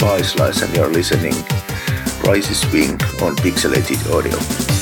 Slice, and you're listening Crisis Wing on Pixelated Audio.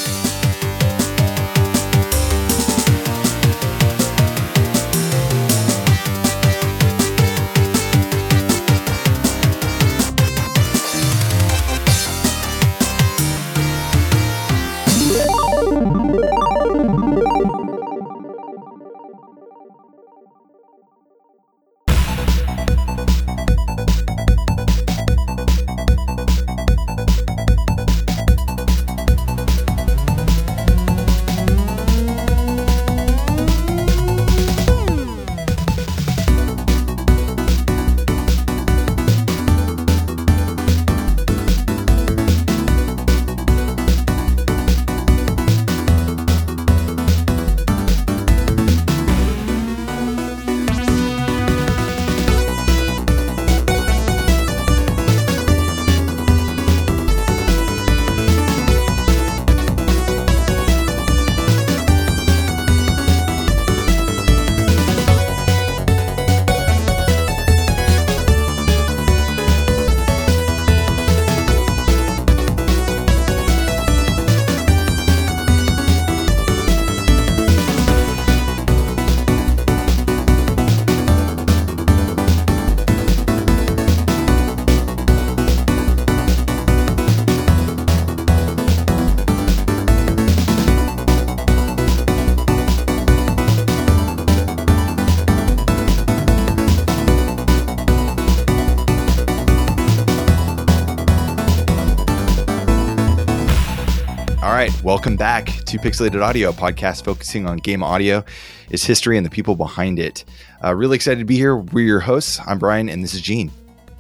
Welcome back to Pixelated Audio, a podcast focusing on game audio, its history, and the people behind it. Uh, really excited to be here. We're your hosts. I'm Brian, and this is Gene.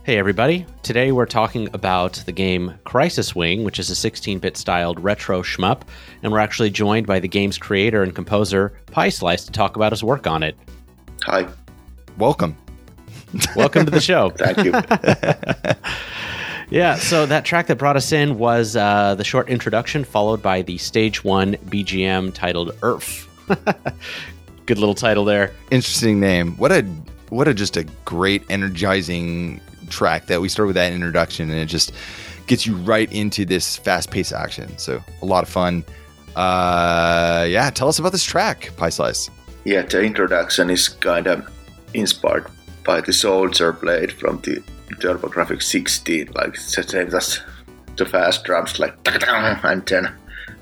Hey, everybody. Today we're talking about the game Crisis Wing, which is a 16 bit styled retro shmup, and we're actually joined by the game's creator and composer, Pie Slice, to talk about his work on it. Hi. Welcome. Welcome to the show. Thank you. Yeah, so that track that brought us in was uh, the short introduction, followed by the stage one BGM titled "Earth." Good little title there. Interesting name. What a what a just a great energizing track that we start with that introduction, and it just gets you right into this fast paced action. So a lot of fun. Uh, yeah, tell us about this track, Pie Slice. Yeah, the introduction is kind of inspired by the Soldier Blade from the TurboGrafx 16, like same as the fast drums, like and then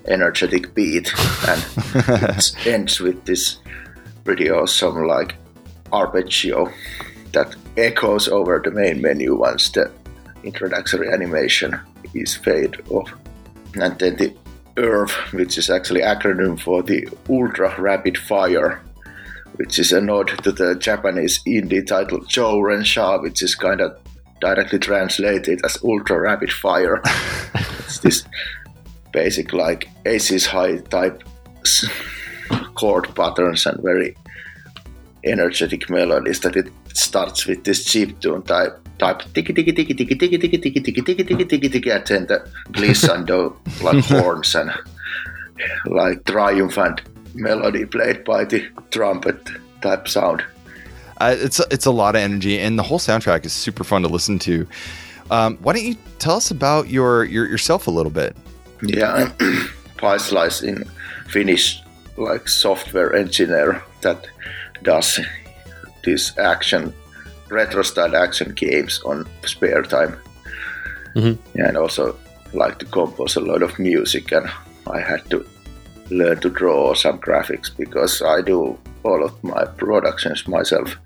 energetic beat, and it ends with this pretty awesome like arpeggio that echoes over the main menu once the introductory animation is fade off. And then the URF, which is actually acronym for the Ultra Rapid Fire, which is a nod to the Japanese indie title Chourensha, which is kind of directly translated as ultra rapid fire. it's this basic like Aces High type chord patterns and very energetic melodies that it starts with this chip tune type type tiki tiki tiki tiki tiki tiki tiki tiki tiki tiki tiki tiki and then the glissando like horns and like triumphant melody played by the trumpet type sound. Uh, it's it's a lot of energy, and the whole soundtrack is super fun to listen to. Um, why don't you tell us about your, your yourself a little bit? Yeah, Pie Slice in Finnish, like software engineer that does this action retro style action games on spare time, mm-hmm. and also like to compose a lot of music. And I had to learn to draw some graphics because I do all of my productions myself.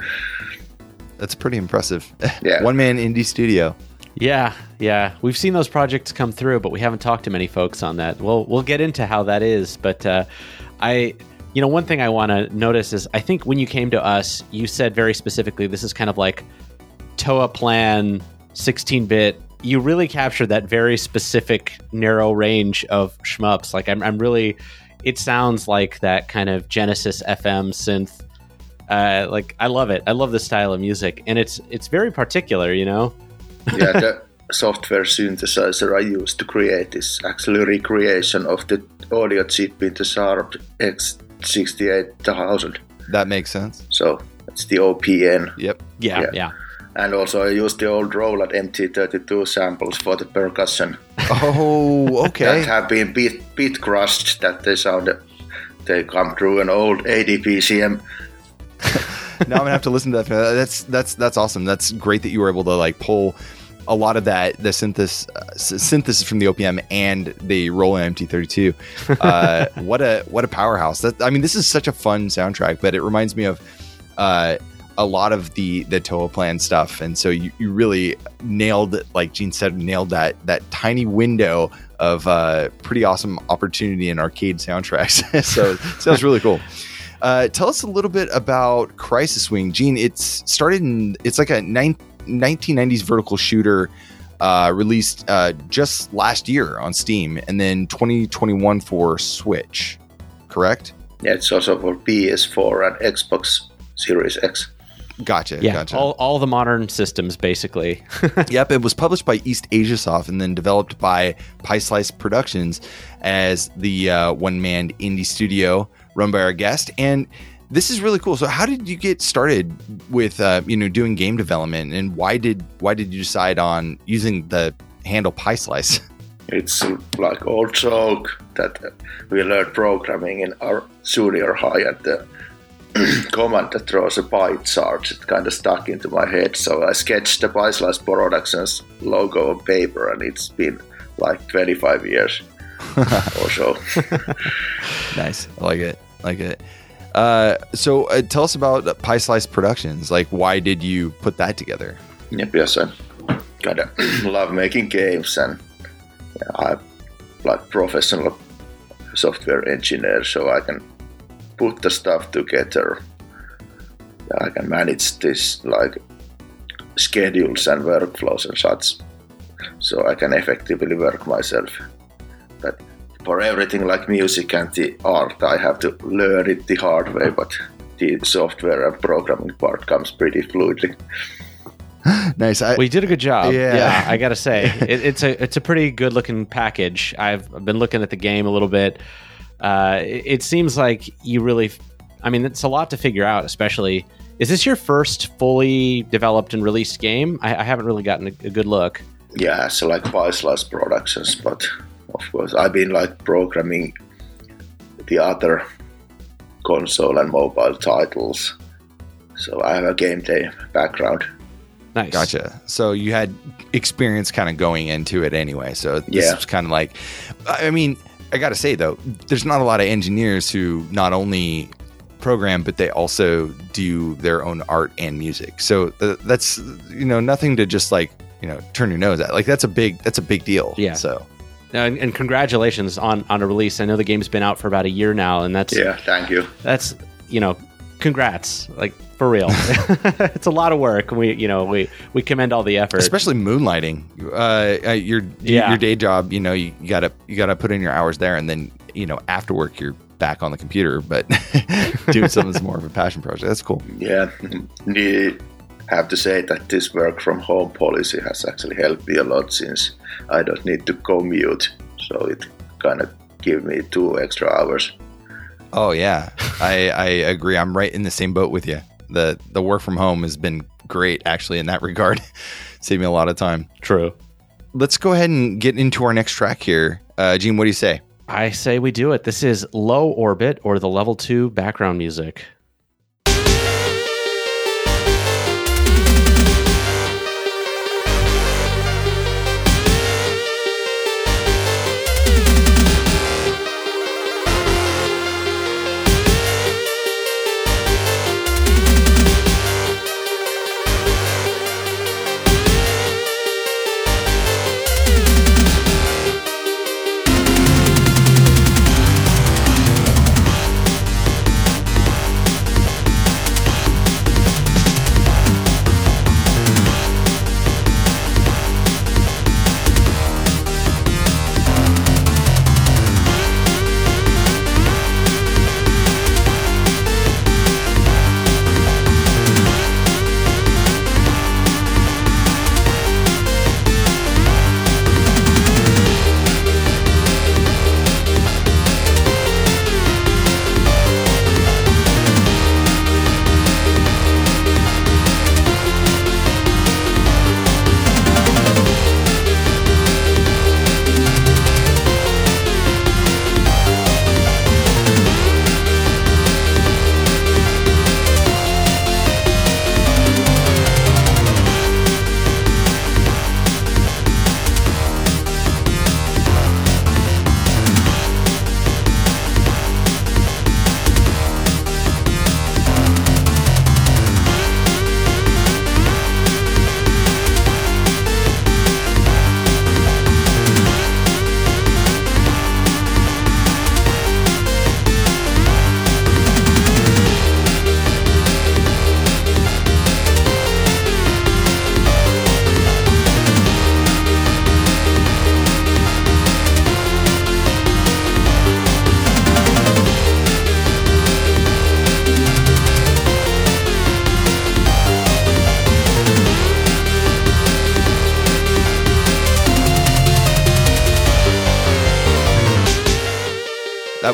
That's pretty impressive. Yeah. One man indie studio. Yeah, yeah. We've seen those projects come through, but we haven't talked to many folks on that. We'll we'll get into how that is, but uh, I you know, one thing I want to notice is I think when you came to us, you said very specifically this is kind of like Toaplan 16-bit you really captured that very specific narrow range of shmups. Like I'm, I'm really it sounds like that kind of Genesis FM synth. Uh, like I love it. I love the style of music, and it's it's very particular, you know. yeah, the software synthesizer I used to create is actually a recreation of the audio chip in the Sharp X68000. That makes sense. So it's the OPM. Yep. Yeah, yeah. yeah. And also, I used the old Roland MT32 samples for the percussion Oh, okay. that have been bit, bit crushed. That they sound they come through an old ADPCM. now I'm gonna have to listen to that. That's that's that's awesome. That's great that you were able to like pull a lot of that the synthesis uh, synthesis from the OPM and the Roland MT32. Uh, what a what a powerhouse! That I mean, this is such a fun soundtrack, but it reminds me of uh, a lot of the the Toaplan stuff, and so you, you really nailed, like Gene said, nailed that that tiny window of uh, pretty awesome opportunity in arcade soundtracks. so it sounds really cool. Uh, tell us a little bit about Crisis Wing, Gene. It's started in it's like a nine, 1990s vertical shooter uh, released uh, just last year on Steam, and then 2021 for Switch. Correct? Yeah, it's also for PS4 and Xbox Series X. Gotcha. Yeah, Gotcha. all, all the modern systems basically. yep, it was published by Eastasiasoft and then developed by Pie Slice Productions as the uh, one man indie studio run by our guest. And this is really cool. So, how did you get started with uh, you know doing game development, and why did why did you decide on using the handle Pie Slice? It's like old joke that uh, we learned programming in our junior high at the command that draws a pie chart. It kind of stuck into my head, so I sketched the Pie Slice Productions logo on paper, and it's been like 25 years or so. nice, I like it, I like it. Uh, so, uh, tell us about Pie Slice Productions. Like, why did you put that together? Yeah, because I kind of love making games, and yeah, I'm like professional software engineer, so I can put the stuff together. I can manage this like schedules and workflows and such, so I can effectively work myself. But for everything like music and the art, I have to learn it the hard way. But the software and programming part comes pretty fluidly. Nice. I, Well, you did a good job. Yeah. I gotta say, it, it's a it's a pretty good looking package. I've been looking at the game a little bit. Uh, it, it seems like you really, I mean, it's a lot to figure out. Especially, is this your first fully developed and released game? I, I haven't really gotten a, a good look. yeah, so like Pie Slice Productions, but of course I've been like programming the other console and mobile titles. So I have a gamedev background. Nice. Gotcha. So you had experience kind of going into it anyway. So this Yeah. was kind of like, I mean, I got to say though, there's not a lot of engineers who not only program, but they also do their own art and music. So th- that's, you know, nothing to just like, you know, turn your nose at. Like that's a big, that's a big deal. Yeah. So Uh, and, and congratulations on on a release. I know the game's been out for about a year now, and that's Yeah, thank you. that's you know, congrats. Like for real, it's a lot of work. We you know we we commend all the effort. especially moonlighting, uh, uh, your Yeah. your day job, you know, you, you gotta you gotta put in your hours there, and then you know after work you're back on the computer, but doing something that's more of a passion project. That's cool. Yeah, I have to say that this work from home policy has actually helped me a lot since I don't need to commute. So it kind of give me two extra hours. Oh yeah, I I agree. I'm right in the same boat with you. The The work from home has been great, actually, in that regard. Saved me a lot of time. True. Let's go ahead and get into our next track here. Uh, Gene, what do you say? I say we do it. This is Low Orbit or the Level 2 background music.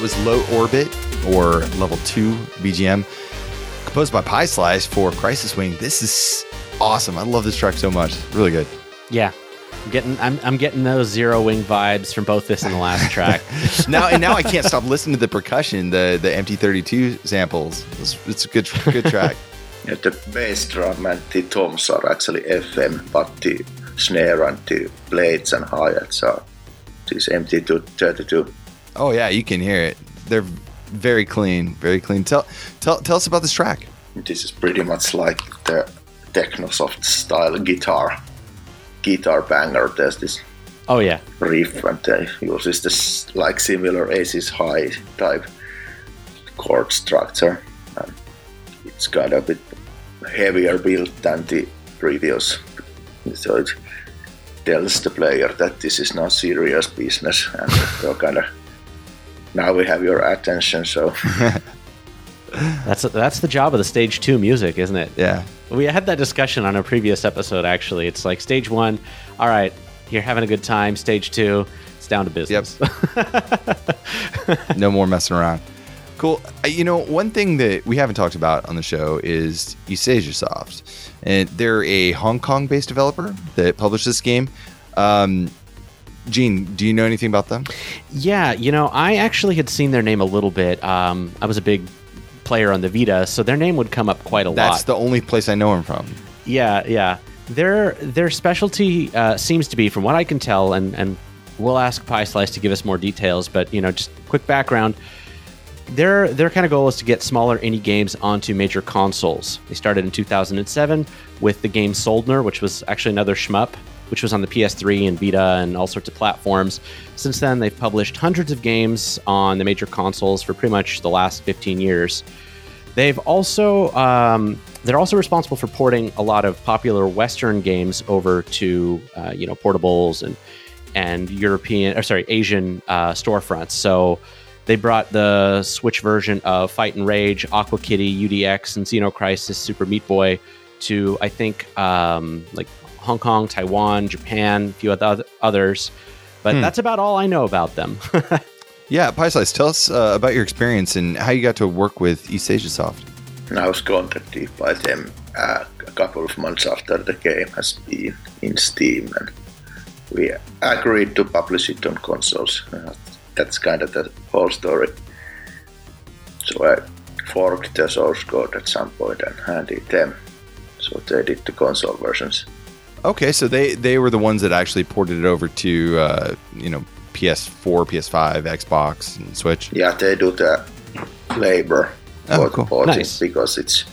Was Low Orbit or Level 2 BGM, composed by Pie Slice for Crisis Wing. This is awesome. I love this track so much. Really good. Yeah. I'm getting I'm, I'm getting those Zero Wing vibes from both this and the last track. now and now I can't stop listening to the percussion, the the MT32 samples. It's, it's a good good track. Yeah, the bass drum and the toms are actually FM, but the snare and the blades and hi-hats are this MT32. Oh yeah, you can hear it. They're very clean, very clean. Tell tell tell us about this track. This is pretty much like the Technosoft style guitar guitar banger. There's this Oh yeah. riff and uh, they uses this like similar Aces High type chord structure. And it's got a bit heavier build than the previous, so it tells the player that this is not serious business and so kind of now we have your attention. So That's that's the job of the stage 2 music, isn't it? Yeah. We had that discussion on a previous episode actually. It's like stage 1, all right, you're having a good time. Stage 2, it's down to business. Yep. no more messing around. Cool. Uh, You know, one thing that we haven't talked about on the show is Eastasiasoft. And they're a Hong Kong based developer that published this game. Um, Gene, do you know anything about them? Yeah, you know, I actually had seen their name a little bit. Um, I was a big player on the Vita, so their name would come up quite a That's lot. That's the only place I know him from. yeah, yeah. Their their specialty uh, seems to be, from what I can tell, and and we'll ask Pie Slice to give us more details. But you know, just quick background. Their their kind of goal is to get smaller indie games onto major consoles. They started in 2007 with the game Soldner, which was actually another shmup, which was on the PS3 and Vita and all sorts of platforms. Since then, they've published hundreds of games on the major consoles for pretty much the last 15 years. They've also um, they're also responsible for porting a lot of popular Western games over to uh, you know portables and and European or sorry Asian uh, storefronts. So they brought the Switch version of Fight'N Rage, Aqua Kitty, UDX, and Xeno Crisis Super Meat Boy to I think um, like Hong Kong, Taiwan, Japan, a few other others. But that's about all I know about them. Yeah, Pie Slice, tell us uh, about your experience and how you got to work with Eastasiasoft. I was contacted by them uh, a couple of months after the game has been in Steam, and we agreed to publish it on consoles. Uh, that's kind of the whole story. So I forked the source code at some point and handed them. So they did the console versions. Okay, so they they were the ones that actually ported it over to uh, you know PS4, PS5, Xbox, and Switch. Yeah, they do the labor Oh, for cool. the porting Nice. because it's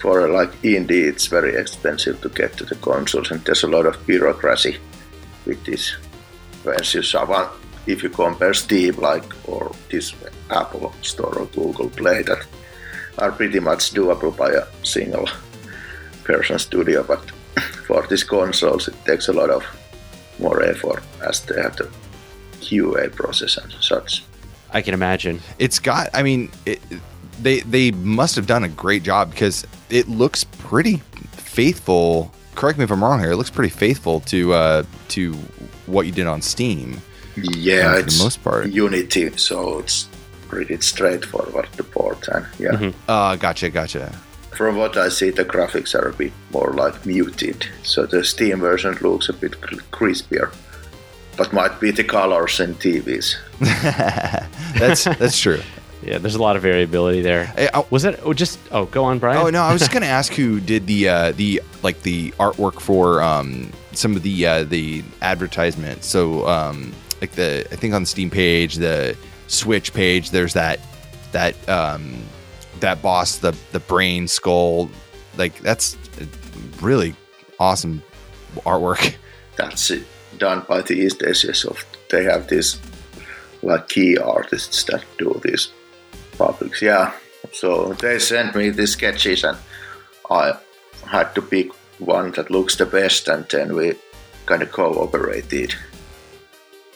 for like indie, it's very expensive to get to the consoles, and there's a lot of bureaucracy with this. Whereas you one, if you compare Steam, like or this Apple Store or Google Play, that are pretty much doable by a single person studio, but for these consoles, it takes a lot of more effort as they have the QA process and such. I can imagine. It's got. I mean, it, they they must have done a great job because it looks pretty faithful. Correct me if I'm wrong here. It looks pretty faithful to uh, to what you did on Steam. Yeah, for the it's most part. Unity, so it's pretty straightforward to port. And yeah, Mhm. Uh, gotcha, gotcha. From what I see, the graphics are a bit more like muted. So the Steam version looks a bit crispier, but might be the colors and TVs. that's that's true. Yeah, there's a lot of variability there. Hey, Was it oh, just? Oh, go on, Brian. Oh no, I was just gonna ask who did the uh, the like the artwork for um, some of the uh, the advertisements. So um, like the I think on the Steam page, the Switch page, there's that that um, that boss, the the brain skull. Like that's really awesome artwork. That's it, done by the Eastasiasoft. They have these like key artists that do these publics. Yeah, so they sent me the sketches and I had to pick one that looks the best, and then we kind of cooperated.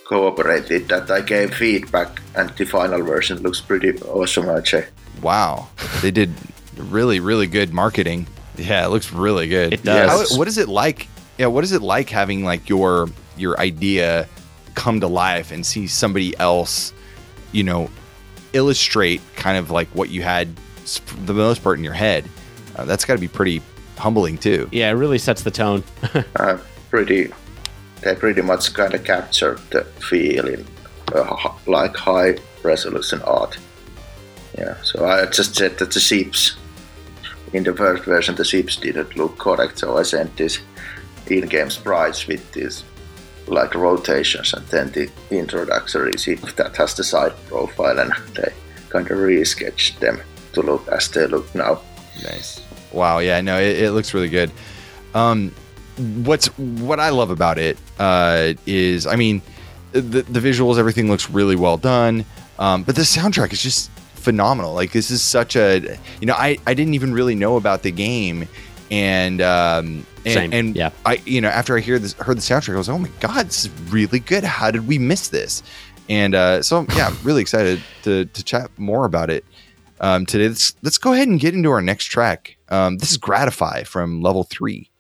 Cooperated that I gave feedback, and the final version looks pretty awesome. I'd say. Wow, they did really really good marketing. Yeah, it looks really good. It does. How- what is it like? Yeah, what is it like having like your your idea come to life and see somebody else, you know, illustrate kind of like what you had s- for the most part in your head. Uh, that's got to be pretty humbling too. Yeah, it really sets the tone. uh, pretty they pretty much kind of captured the feeling uh, like high resolution art yeah so i just said that the ships in the first version the ships didn't look correct so i sent this in-game sprites with these like rotations and then the introductory ship that has the side profile and they kind of resketched them to look as they look now Nice. Wow. Yeah. No, it, it looks really good. Um, what's what I love about it uh, is, I mean, the the visuals, everything looks really well done. Um, but the soundtrack is just phenomenal. Like this is such a, you know, I I didn't even really know about the game, and um, and, Same, and yeah. I you know after I hear this heard the soundtrack, I was oh my god, this is really good. How did we miss this? And uh, so yeah, I'm really excited to to chat more about it um, today. Let's let's go ahead and get into our next track. Um, this is Gratify from Level Three.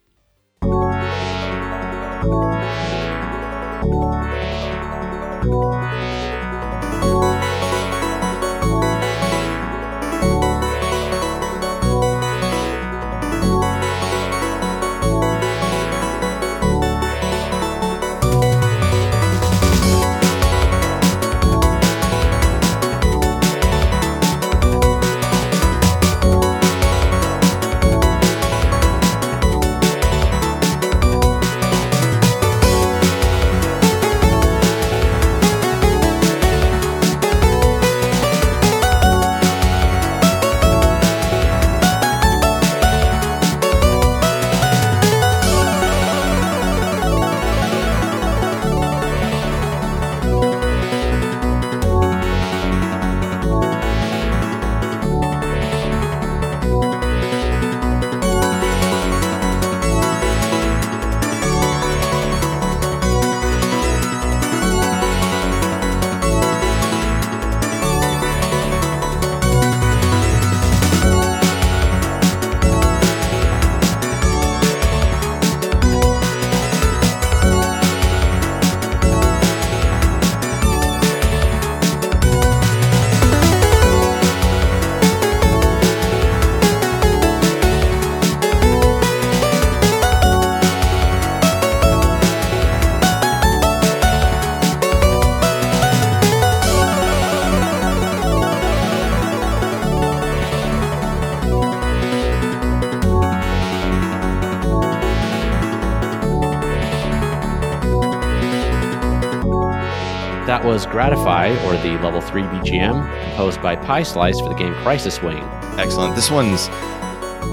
Gratify, or the Level 3 BGM, composed by Pie Slice for the game Crisis Wing. Excellent. This one's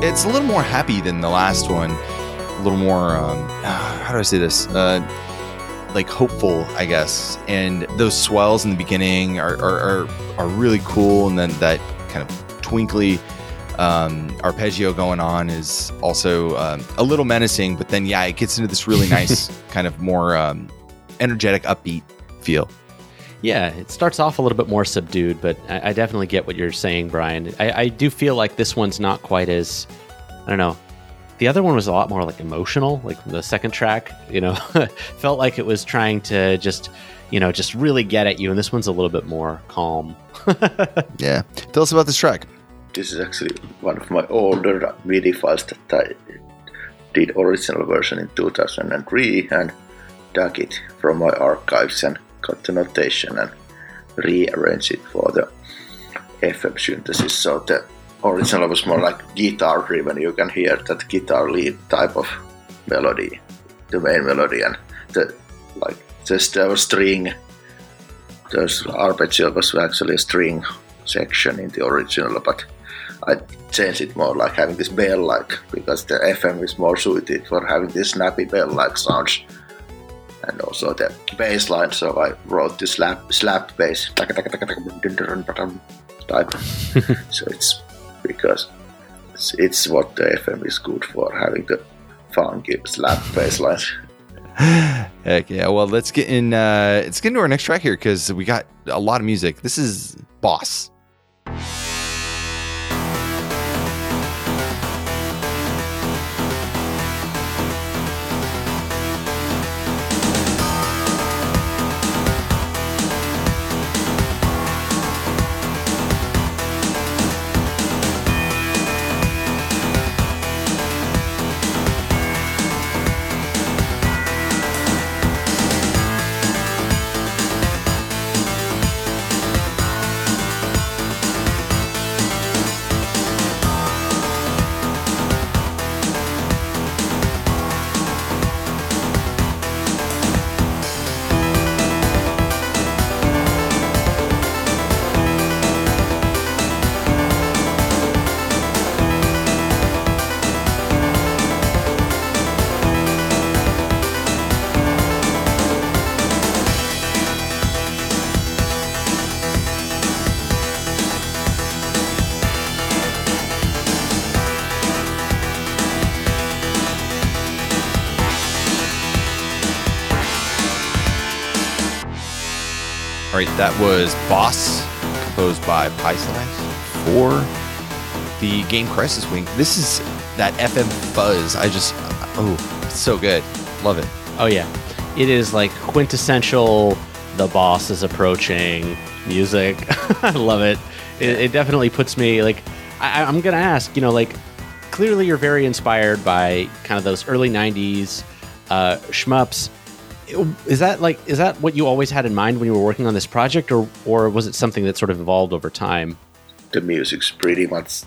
it's a little more happy than the last one. A little more um, how do I say this? Uh, like hopeful, I guess. And those swells in the beginning are are, are, are really cool, and then that kind of twinkly um, arpeggio going on is also um, a little menacing. But then, yeah, it gets into this really nice kind of more um, energetic, upbeat feel. Yeah, it starts off a little bit more subdued, but I, I definitely get what you're saying, Brian. I, I do feel like this one's not quite as, I don't know. The other one was a lot more like emotional, like the second track, you know, felt like it was trying to just, you know, just really get at you. And this one's a little bit more calm. Yeah. Tell us about this track. this is actually one of my older MIDI files that I did original version in 2003 and dug it from my archives and got the notation and rearrange it for the FM synthesis. So the original was more like guitar driven. You can hear that guitar lead type of melody, the main melody, and the like just was string. There's arpeggio was actually a string section in the original, but I changed it more like having this bell-like because the FM is more suited for having this snappy bell-like sounds, and also the bass line. So I wrote the slap slap bass type. so it's because it's, it's what the FM is good for having the funky slap bass lines. Heck yeah. Well, let's get in. Uh, let's get into our next track here because we got a lot of music. This is Boss. Right, that was Boss, composed by Pie Slice for the game Crisis Wing. This is that FM fuzz. I just, oh, it's so good. Love it. Oh yeah, it is like quintessential. The boss is approaching music. I love it. it. It definitely puts me like. I, I'm gonna ask. You know, like clearly you're very inspired by kind of those early '90s uh, shmups. Is that like is that what you always had in mind when you were working on this project, or or was it something that sort of evolved over time? The music's pretty much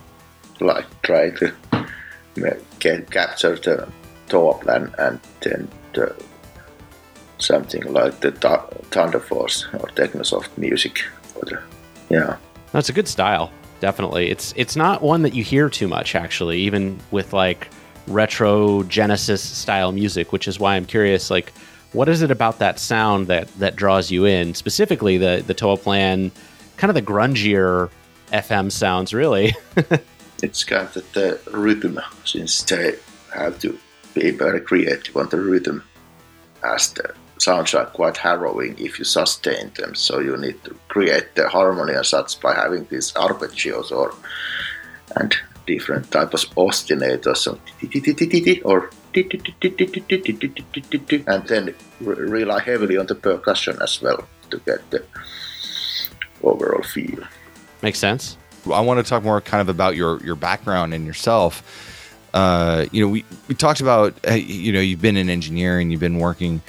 like trying to get capture the Toaplan and then the, something like the Thunder Force or Technosoft music. Or the, yeah, that's a good style. Definitely, it's it's not one that you hear too much actually, even with like retro Genesis style music, which is why I'm curious, like what is it about that sound that that draws you in? Specifically, the the Toaplan, kind of the grungier FM sounds, really. it's kind of the rhythm, since they have to be very creative on the rhythm, as the sounds are quite harrowing if you sustain them. So you need to create the harmony and such by having these arpeggios or and different types of oscillators or and then rely heavily on the percussion as well to get the overall feel. Makes sense. I want to talk more kind of about your your background and yourself. Uh, you know, we, we talked about you know you've been an engineer and you've been working,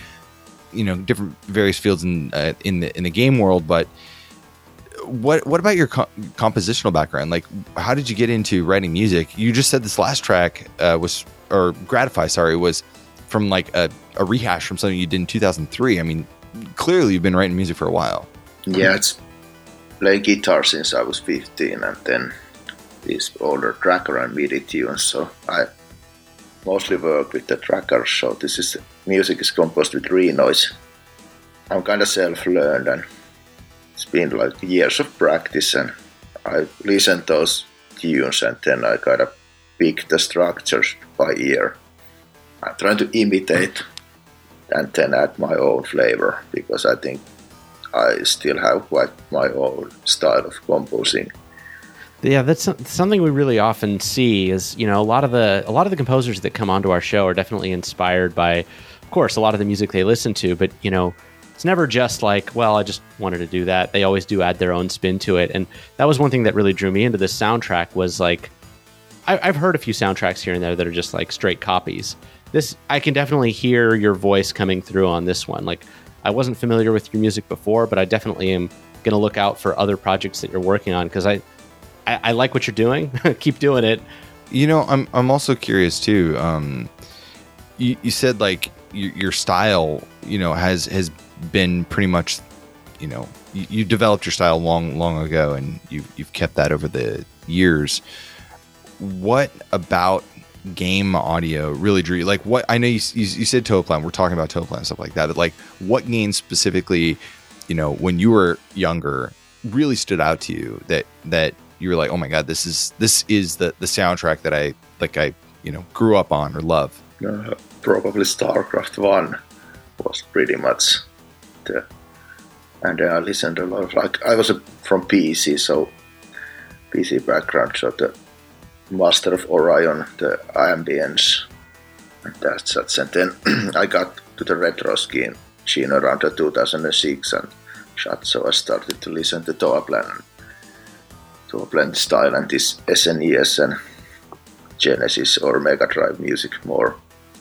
you know, different various fields in uh, in the in the game world, but what what about your co- compositional background? Like, how did you get into writing music? You just said this last track uh, was or gratify sorry was from like a, a rehash from something you did in 2003 i mean clearly you've been writing music for a while. Yeah it's playing guitar since i was 15 and then this older tracker and midi tunes so i mostly work with the tracker so this is music is composed with Renoise. I'm kind of self-learned and it's been like years of practice and i listen those tunes and then i kind of pick the structures by ear. I'm trying to imitate and then add my own flavor because I think I still have quite my own style of composing. Yeah, that's something we really often see. Is you know a lot of the a lot of the composers that come onto our show are definitely inspired by, of course, a lot of the music they listen to. But you know, it's never just like, well, I just wanted to do that. They always do add their own spin to it, and that was one thing that really drew me into this soundtrack. Was like I, have heard a few soundtracks here and there that are just like straight copies. This I can definitely hear your voice coming through on this one. Like I wasn't familiar with your music before, but I definitely am going to look out for other projects that you're working on because I, I, I like what you're doing. Keep doing it. You know, I'm I'm also curious too. Um, you, you said like your, your style, you know, has has been pretty much, you know, you, you developed your style long long ago, and you've you've kept that over the years what about game audio really drew you? Like, what I know you, you, you said Toaplan, we're talking about Toaplan and stuff like that, but like, what games specifically, you know, when you were younger, really stood out to you that that you were like, oh my god, this is this is the the soundtrack that I like, I you know grew up on or love. Uh, probably StarCraft One was pretty much the, and I listened a lot of like I was a, from PC, so PC background, so the Master of Orion, the ambience, and that's that. And then I got to the retro scene, scene around 2006 and shot, so I started to listen to Toaplan, Toaplan style and this SNES and Genesis or Mega Drive music more.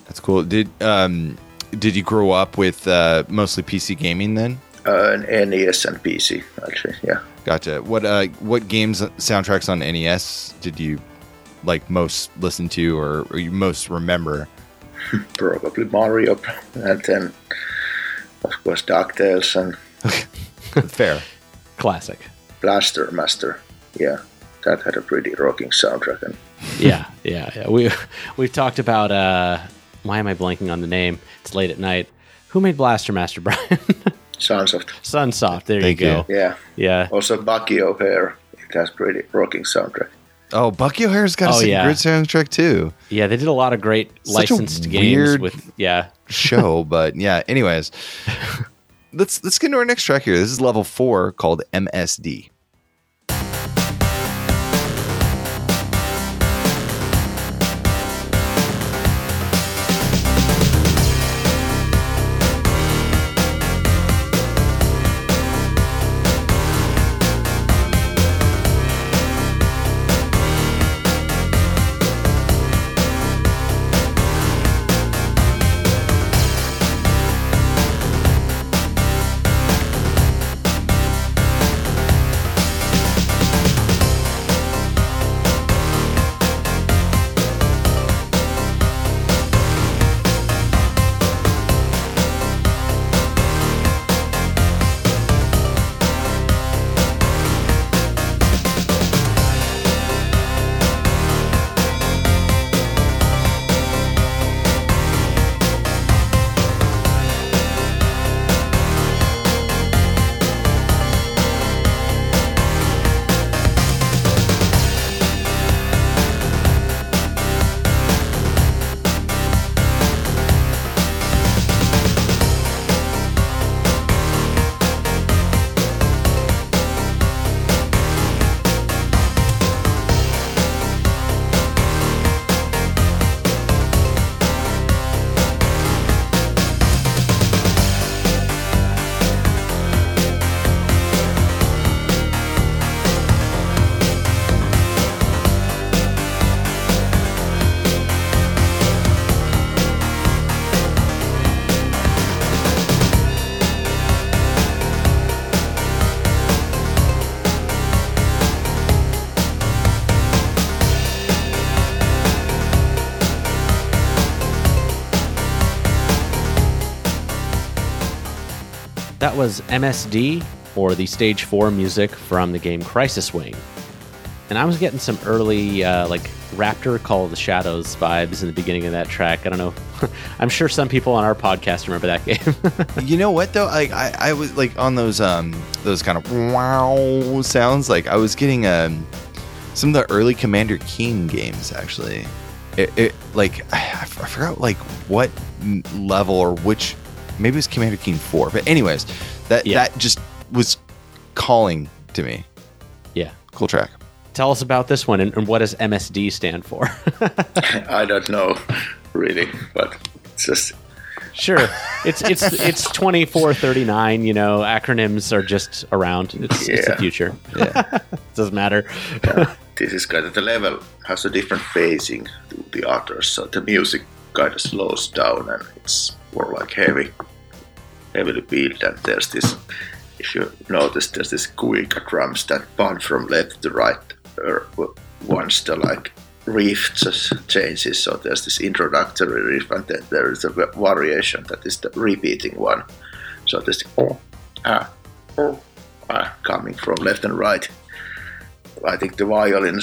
That's cool. Did um, did you grow up with uh, mostly PC gaming then? Uh, NES and PC, actually. Yeah. Gotcha. What uh, what games soundtracks on NES did you like most listen to or, or you most remember? Probably Mario, and then of course Ducktales and fair classic Blaster Master. Yeah, that had a pretty rocking soundtrack. And yeah, yeah, yeah. We we've talked about. uh Why am I blanking on the name? It's late at night. Who made Blaster Master, Brian? Sunsoft. Sunsoft. There Thank you go. You. Yeah. Yeah. Also, Bucky O'Hare. It has pretty rocking soundtrack. Oh, Bucky O'Hare's got oh, a yeah. great soundtrack too. Yeah, they did a lot of great Such licensed games with yeah show, but yeah. Anyways, let's let's get into our next track here. This is level four called MSD. Was MSD, or the Stage 4 music from the game Crisis Wing. And I was getting some early, uh, like, Raptor Call of the Shadows vibes in the beginning of that track. I don't know. I'm sure some people on our podcast remember that game. You know what though? Like I, I was like on those um those kind of wow sounds. Like I was getting um some of the early Commander Keen games actually. It, it like I, I forgot like what level or which maybe it was Commander Keen four. But anyways, that Yeah. that just was calling to me. yeah. Cool track. Tell us about this one and, and what does MSD stand for? I don't know really, but it's just sure. It's it's it's 2439, you know, acronyms are just around. It's, it's the future. Yeah. It doesn't matter. this is kind of the level has a different phasing to the others, so the music kind of slows down and it's more like heavy, heavily beat. And there's this, if you notice, there's this quick drums that bump from left to right. Or once the like riff just changes, so there's this introductory riff, and then there is a variation that is the repeating one. So there's oh ah oh ah coming from left and right. I think the violin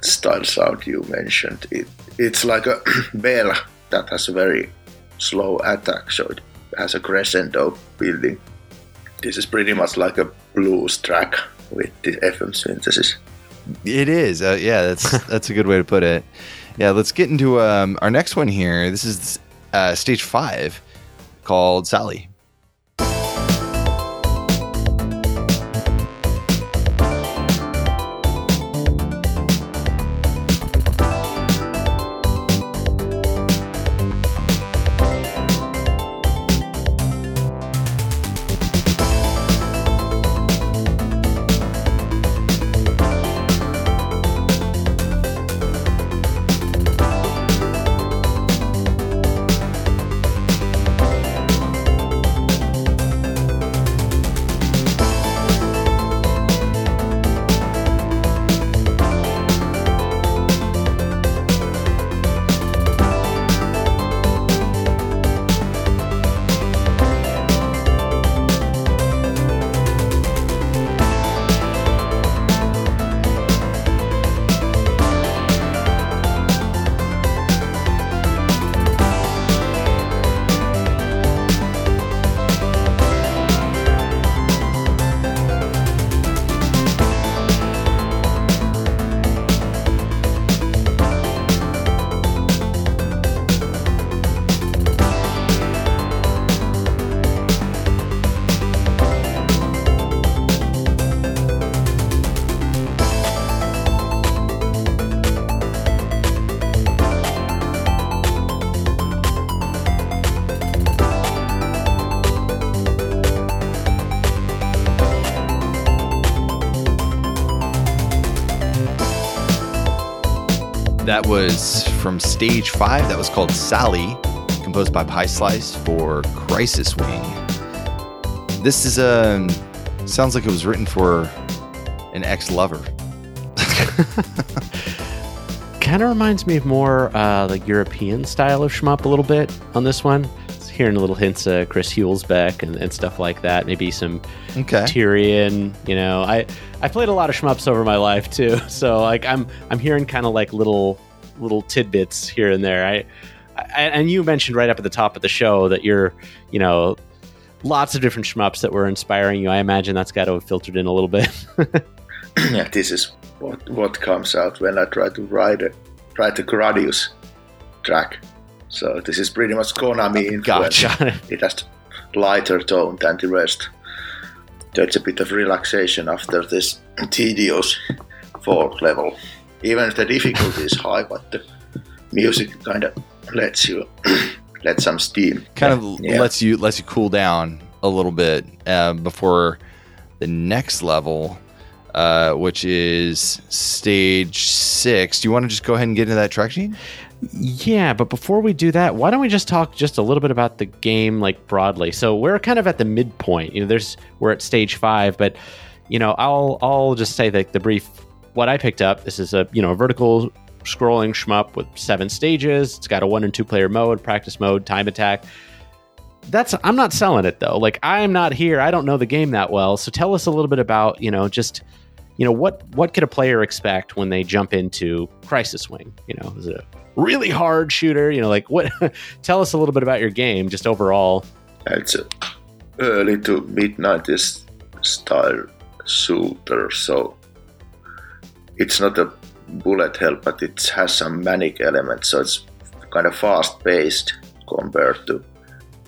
style sound you mentioned, it, it's like a bell that has a very slow attack, so it has a crescendo building. This is pretty much like a blues track with the FM synthesis. It is. Uh, yeah, that's that's a good way to put it. Yeah, let's get into um, our next one here. This is uh, stage five, called Sally. That was from stage five. That was called Sally, composed by Pie Slice for Crisis Wing. This is a sounds like it was written for an ex-lover. kind of reminds me of more uh, like European style of shmup a little bit on this one. Hearing a little hints of Chris Huelsbeck and, and stuff like that. Maybe some Okay. Tyrian. You know, I I played a lot of shmups over my life too, so like I'm I'm hearing kind of like little little tidbits here and there. I, I and you mentioned right up at the top of the show that you're you know lots of different shmups that were inspiring you. I imagine that's got to have filtered in a little bit. yeah, this is what what comes out when I try to write a write a Gradius track. So this is pretty much Konami influence. gotcha. It has lighter tone than the rest. There's a bit of relaxation after this tedious folk level. Even if the difficulty is high, but the music kind of lets you let some steam. kind of Yeah. lets you lets you cool down a little bit uh, before the next level, uh, which is stage six. Do you want to just go ahead and get into that track sheet? Yeah, but before we do that, why don't we just talk just a little bit about the game, like broadly? So we're kind of at the midpoint. You know, there's we're at stage five, but you know, I'll I'll just say that the brief what I picked up. This is a you know a vertical scrolling shmup with seven stages. It's got a one and two player mode, practice mode, time attack. That's I'm not selling it though. Like I'm not here. I don't know the game that well. So tell us a little bit about you know just you know what what could a player expect when they jump into Crisis Wing? You know, is it a really hard shooter? You know, like what? tell us a little bit about your game, just overall. It's a early to mid 90s style shooter, so it's not a bullet hell, but it has some manic elements, so it's kind of fast paced compared to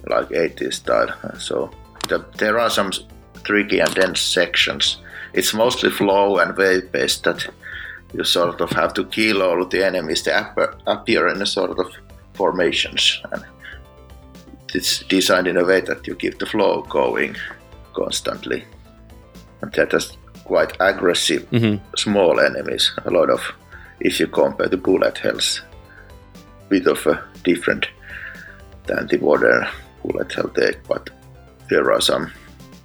like 80s style. So the, there are some tricky and dense sections. It's mostly flow and wave based that you sort of have to kill all the enemies. They appear, appear in a sort of formations. And it's designed in a way that you keep the flow going constantly. And that has quite aggressive Mhm. small enemies. A lot of, if you compare the bullet hells, bit of a different than the modern bullet hell take, but there are some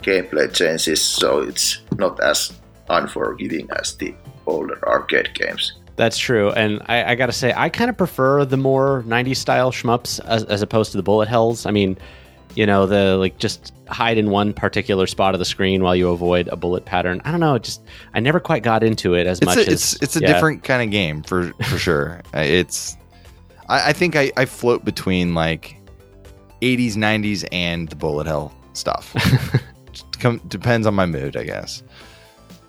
gameplay changes, so it's not as unforgiving as the older arcade games. That's true, and I, I got to say, I kind of prefer the more '90s style shmups as, as opposed to the bullet hells. I mean, you know, the like just hide in one particular spot of the screen while you avoid a bullet pattern. I don't know, just I never quite got into it as It's much a, as it's it's a yeah. different kind of game for for sure. Uh, It's I, I think I, I float between like 80s, 90s, and the bullet hell stuff. Just come, depends on my mood, I guess.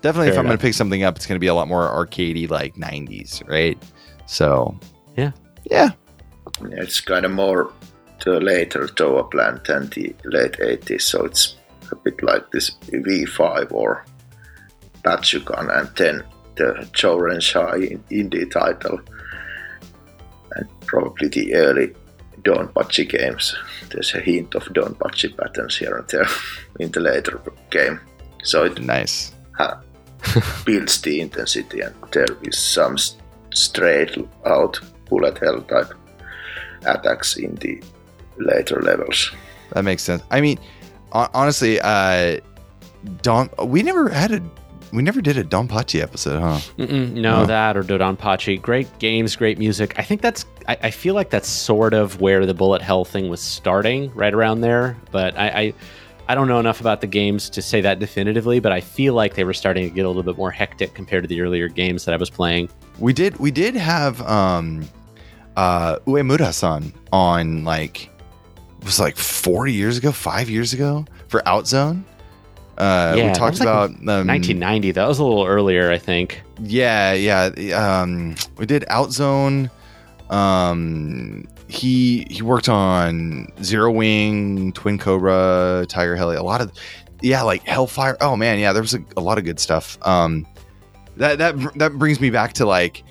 Definitely, if I'm gonna pick something up, it's going to be a lot more arcadey, like 90s, right? So Yeah. yeah, Yeah, It's kind of more the later Toaplan than the late 80s, so it's a bit like this V5 or Batsugun, and then the Joe Shai indie title, and probably the early Donpachi games. There's a hint of Donpachi patterns here and there in the later game, so it nice. ha- builds the intensity, and there is some straight out bullet hell type attacks in the later levels. That makes sense. I mean, honestly, uh, Don, we never had a, we never did a Don Pachi episode, huh? Mm-mm, no, No. that or Dodonpachi. Great games, great music. I think that's. I, I feel like that's sort of where the bullet hell thing was starting, right around there. But I, I, I don't know enough about the games to say that definitively. But I feel like they were starting to get a little bit more hectic compared to the earlier games that I was playing. We did we did have um uh Uemura-san on like it was like 40 years ago, 5 years ago for Outzone. Uh Yeah, we talked was like about um, 1990. That was a little earlier, I think. Yeah, yeah. Um we did Outzone um he he worked on Zero Wing, Twin Cobra, Tiger Heli, a lot of yeah, like Hellfire. Oh man, yeah, there was a, a lot of good stuff. Um that that that brings me back to like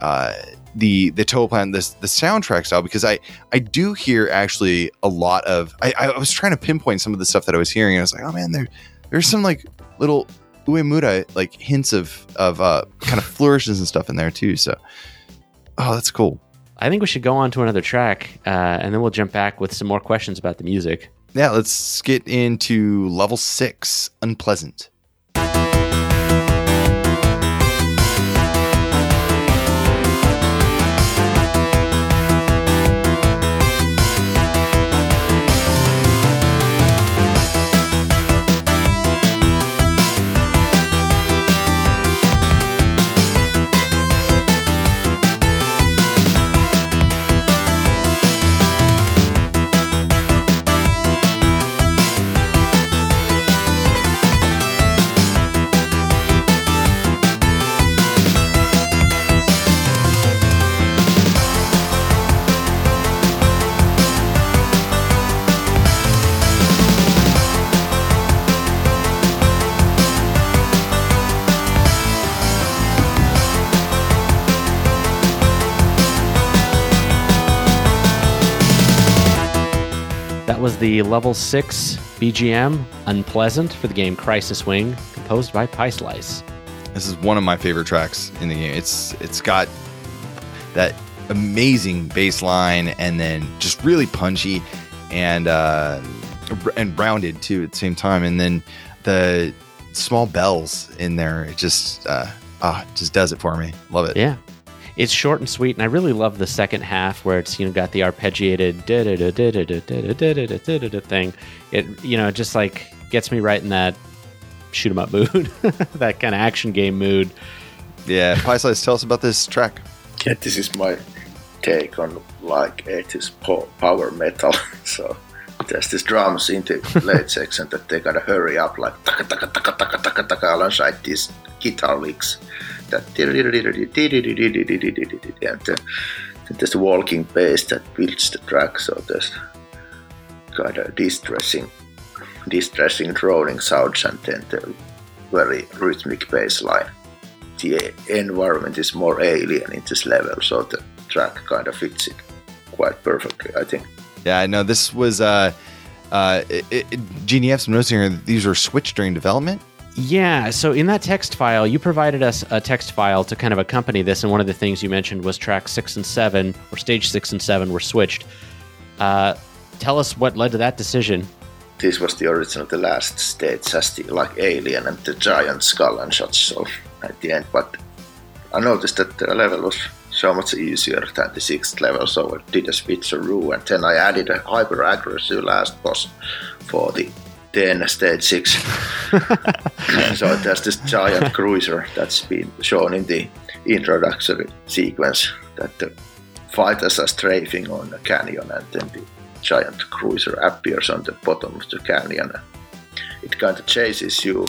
uh the the Toaplan this the soundtrack style because I I do hear actually a lot of I, I was trying to pinpoint some of the stuff that I was hearing and I was like oh man there there's some like little Uemura like hints of of uh kind of flourishes and stuff in there too so Oh, that's cool. I think we should go on to another track, uh, and then we'll jump back with some more questions about the music. Yeah, let's get into level six, unpleasant. That was the level 6 BGM, Unpleasant, for the game Crisis Wing, composed by Pie Slice. This is one of my favorite tracks in the game. It's it's got that amazing bass line and then just really punchy and uh, and rounded too at the same time. And then the small bells in there, it just uh, ah, just does it for me. Love it. Yeah. It's short and sweet, and I really love the second half where it's you know got the arpeggiated thing. It you know just like gets me right in that shoot 'em up mood, that kind of action game mood. Yeah, Pie Slice, tell us about this track. Yeah, this is my take on like 80s po- power metal. so there's this drums in the late section that they gotta hurry up like taka taka taka taka taka taka alongside these guitar licks. That there's the walking bass that builds the track. So there's kind of distressing, distressing droning sounds, and then the very rhythmic bass line the environment is more alien in this level, so the track kind of fits it quite perfectly, I think. Yeah, I know this was. Uh, uh, it, it, Gene, here. These were switched during development. Yeah, so in that text file, you provided us a text file to kind of accompany this, and one of the things you mentioned was track six and seven, or stage six and seven, were switched. Uh, tell us what led to that decision. This was the original, the last stage as the like alien and the giant skull and such. So at the end, but I noticed that the level was so much easier than the sixth level, so I did a switcheroo, and then I added a hyper aggressive last boss for the then stage six. so there's this giant cruiser that's been shown in the introductory sequence that uh, the fighters are strafing on a canyon and then the giant cruiser appears on the bottom of the canyon. It kind of chases you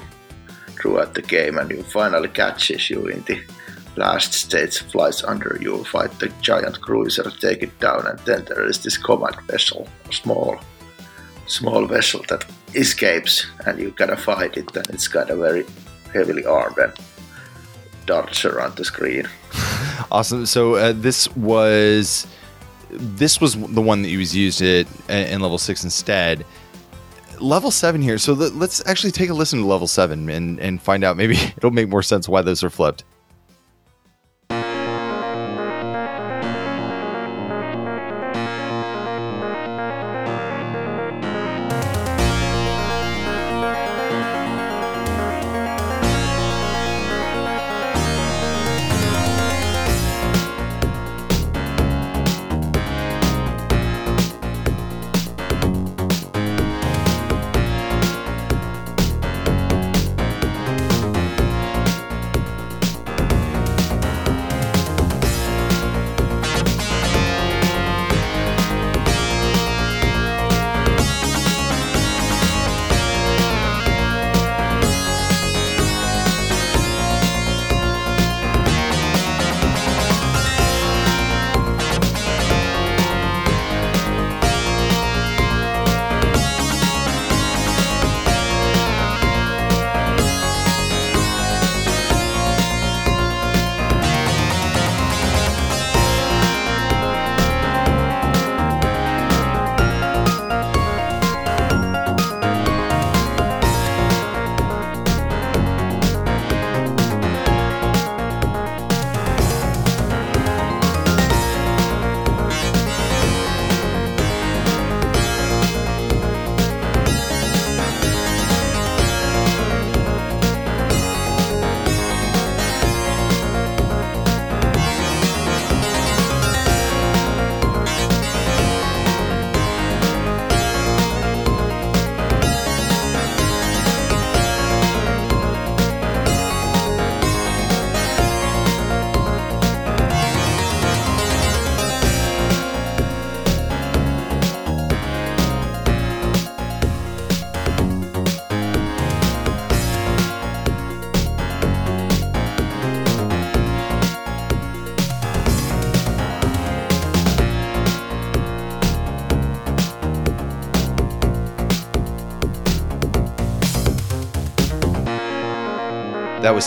throughout the game and you finally catches you in the last stage flies under you, fight the giant cruiser, take it down, and then there is this command vessel, small small vessel that escapes and you gotta fight it and it's kind of very heavily armed and darts around the screen. Awesome. So uh, this was this was the one that you was used at, in level six instead. Level seven here. So let, let's actually take a listen to level seven and and find out. Maybe it'll make more sense why those are flipped.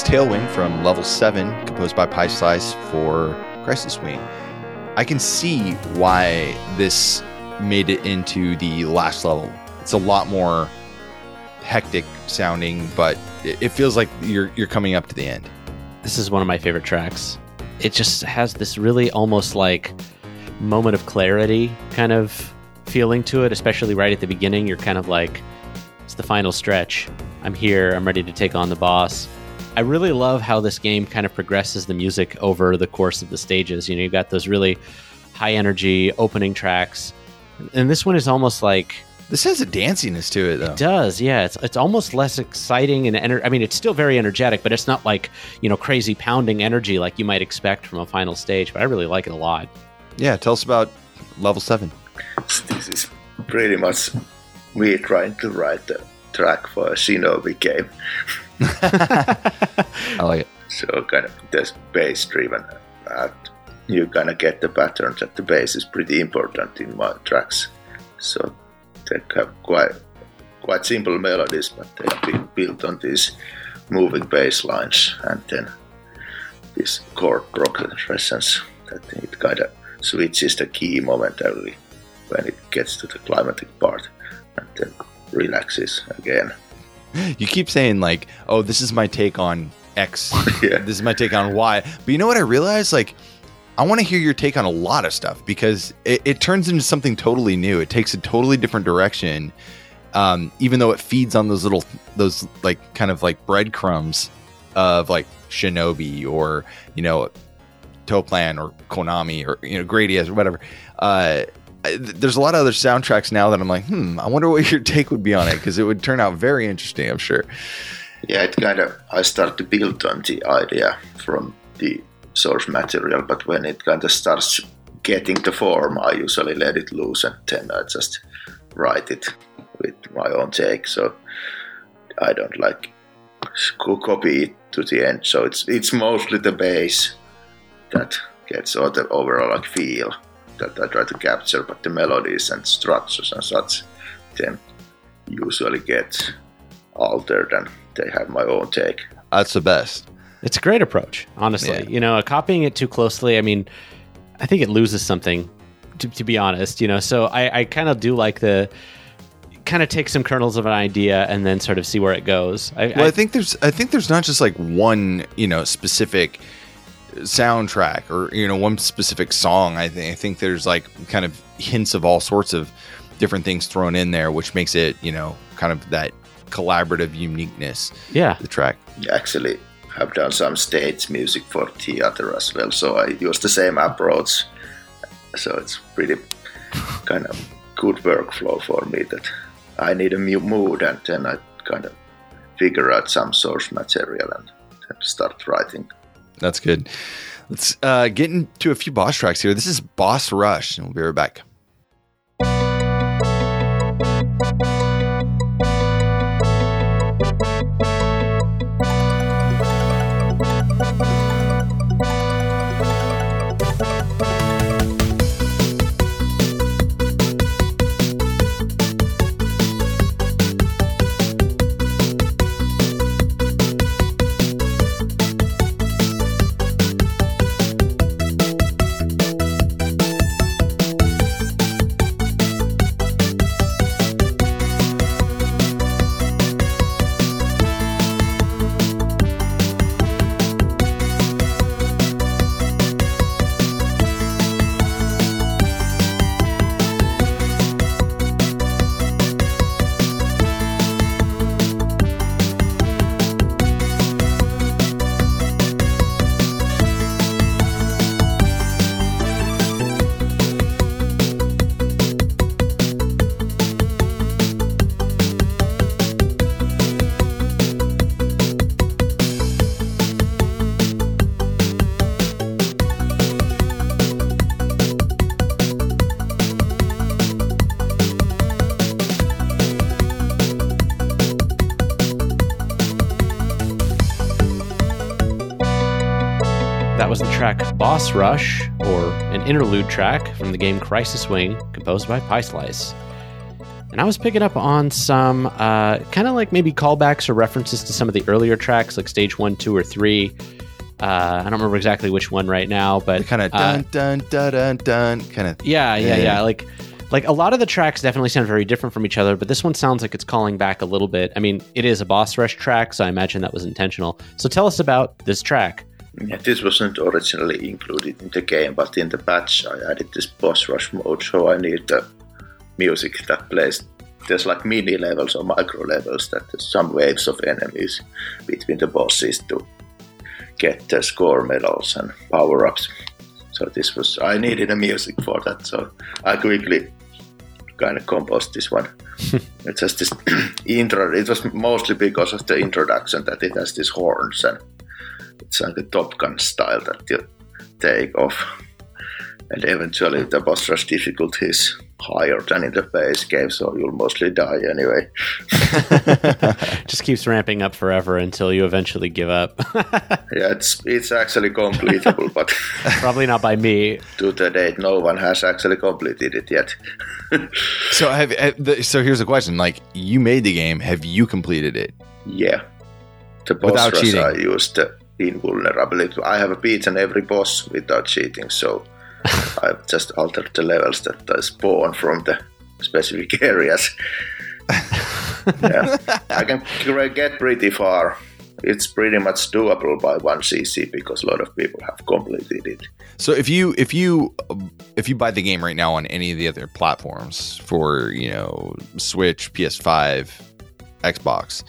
Tailwind from level 7, composed by Pie Slice for Crisis Wing. I can see why this made it into the last level. It's a lot more hectic sounding, but it feels like you're you're coming up to the end. This is one of my favorite tracks. It just has this really almost like moment of clarity kind of feeling to it, especially right at the beginning. You're kind of like, it's the final stretch. I'm here. I'm ready to take on the boss. I really love how this game kind of progresses the music over the course of the stages. You know, you've got those really high energy opening tracks. And this one is almost like This has a danciness to it, though. it does, yeah. It's it's almost less exciting and ener- I mean, it's still very energetic, but it's not like you know crazy pounding energy like you might expect from a final stage. But I really like it a lot. Yeah, tell us about level 7. This is pretty much me trying to write the track for a Shinobi game. I like it. So kind of this bass driven. Uh, you kind of get the patterns that the bass is pretty important in my tracks. So they have quite quite simple melodies, but they have been built on these moving bass lines and then this chord progressions that it kind of switches the key momentarily when it gets to the climatic part and then relaxes again. You keep saying like, "Oh, this is my take on X. Yeah. This is my take on Y." But you know what I realized? Like, I want to hear your take on a lot of stuff because it, it turns into something totally new. It takes a totally different direction, um, even though it feeds on those little, those like kind of like breadcrumbs of like Shinobi or you know, Toaplan or Konami or you know Gradius or whatever. Uh, There's a lot of other soundtracks now that I'm like, hmm, I wonder what your take would be on it because it would turn out very interesting. I'm sure. Yeah, it kind of I start to build on the idea from the source material, but when it kind of starts getting the form, I usually let it loose and then I just write it with my own take. So I don't like co- copy it to the end. So it's it's mostly the bass that gets all the overall like feel that I try to capture, but the melodies and structures and such then usually get altered and they have my own take. That's the best. It's a great approach, honestly. Yeah. You know, copying it too closely, I mean, I think it loses something. To, to be honest, you know, so I, I kind of do like the kind of take some kernels of an idea and then sort of see where it goes. I, Well, I think there's I think there's not just like one you know specific soundtrack or you know one specific song. I think I think there's like kind of hints of all sorts of different things thrown in there, which makes it you know kind of that collaborative uniqueness. yeah, The track. Actually, I've done some stage music for theater as well, so I use the same approach. So it's pretty kind of good workflow for me that I need a mu- mood and then I kind of figure out some source material and start writing. That's good. Let's uh, get into a few boss tracks here. This is Boss Rush, and we'll be right back. Boss Rush, or an interlude track from the game Crisis Wing, composed by Pie Slice. and I was picking up on some uh, kind of like maybe callbacks or references to some of the earlier tracks, like stage one, two, or three. Uh, I don't remember exactly which one right now, but Kind of uh, dun dun dun dun dun. Kind of. yeah, yeah, Yeah. yeah. Like, like a lot of the tracks definitely sound very different from each other, but this one sounds like it's calling back a little bit. I mean, it is a boss rush track, so I imagine that was intentional. So tell us about this track. Yeah, this wasn't originally included in the game, but in the patch I added this boss rush mode, so I need the music that plays. There's like mini levels or micro levels that there's some waves of enemies between the bosses to get the score medals and power ups. So this was I needed a music for that, so I quickly kind of composed this one. it's just this intro. It was mostly because of the introduction that it has these horns and it's like a Top Gun style that you take off. And eventually the boss rush difficulty is higher than in the base game, so you'll mostly die anyway. Just keeps ramping up forever until you eventually give up. Yeah, it's it's actually completable, but Probably not by me. to the date no one has actually completed it yet. So have, have the, so here's a question: Like you made the game, have you completed it? yeah. The boss Without rush cheating. I used the invulnerability. I have beaten every boss without cheating, so I've just altered the levels that I spawn from the specific areas. yeah, I can get pretty far. It's pretty much doable by one CC because a lot of people have completed it. So if you if you if you buy the game right now on any of the other platforms for you know Switch, PS5, Xbox,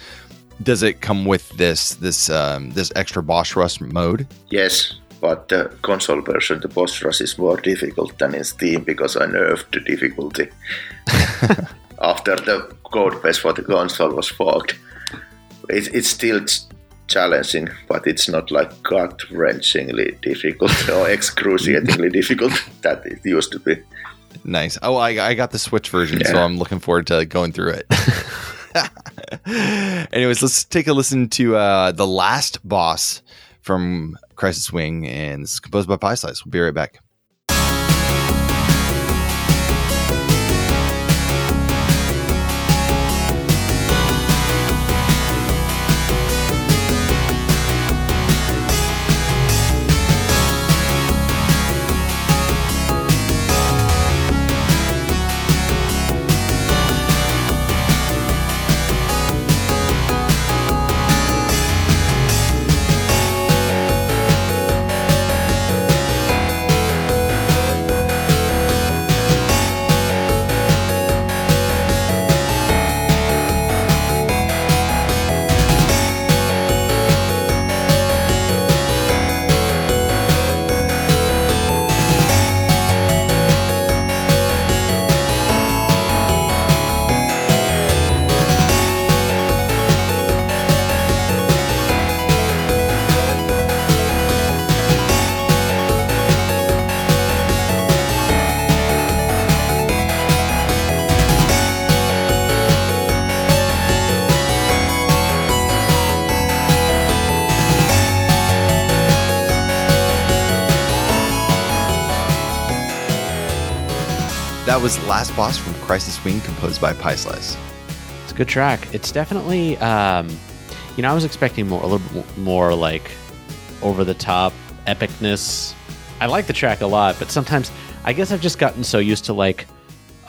does it come with this this um, this extra boss rush mode? Yes, but the console version, the boss rush is more difficult than in Steam because I nerfed the difficulty after the code base for the console was forked. It, it's still challenging, but it's not like gut wrenchingly difficult or excruciatingly difficult that it used to be. Nice. Oh, I, I got the Switch version, so I'm looking forward to going through it. Anyways, let's take a listen to uh, the last boss from Crisis Wing, and it's composed by Pie Slice. We'll be right back. That was Last Boss from Crisis Wing, composed by Pie Slice. It's a good track. It's definitely, um, you know, I was expecting more, a little bit more like over the top epicness. I like the track a lot, but sometimes I guess I've just gotten so used to like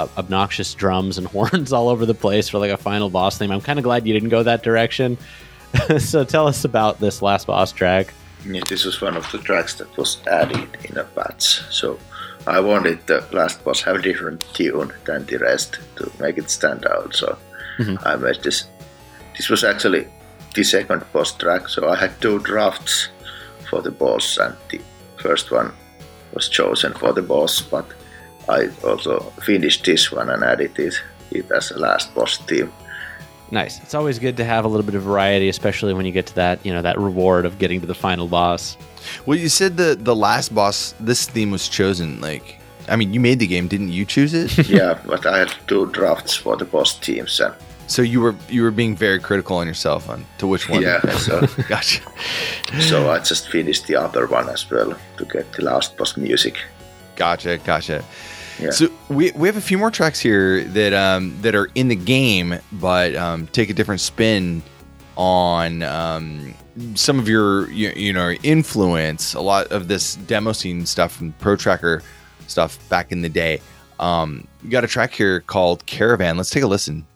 ob- obnoxious drums and horns all over the place for like a final boss theme. I'm kind of glad you didn't go that direction. so tell us about this last boss track. Yeah, this was one of the tracks that was added in a patch. So I wanted the last boss have a different tune than the rest to make it stand out. So mm-hmm. I made this. This was actually the second boss track. So I had two drafts for the boss, and the first one was chosen for the boss. But I also finished this one and added it, it as a last boss theme. Nice. It's always good to have a little bit of variety, especially when you get to that, you know, that reward of getting to the final boss. Well, you said the the last boss. This theme was chosen. Like, I mean, you made the game, didn't you? Choose it. yeah, but I had two drafts for the boss teams, and so you were you were being very critical on yourself on to which one. yeah, so gotcha. So I just finished the other one as well to get the last boss music. Gotcha, gotcha. Yeah. So we, we have a few more tracks here that um, that are in the game, but um, take a different spin on um, some of your you, you know influence. A lot of this demo scene stuff from ProTracker stuff back in the day. Um, you got a track here called Caravan. Let's take a listen.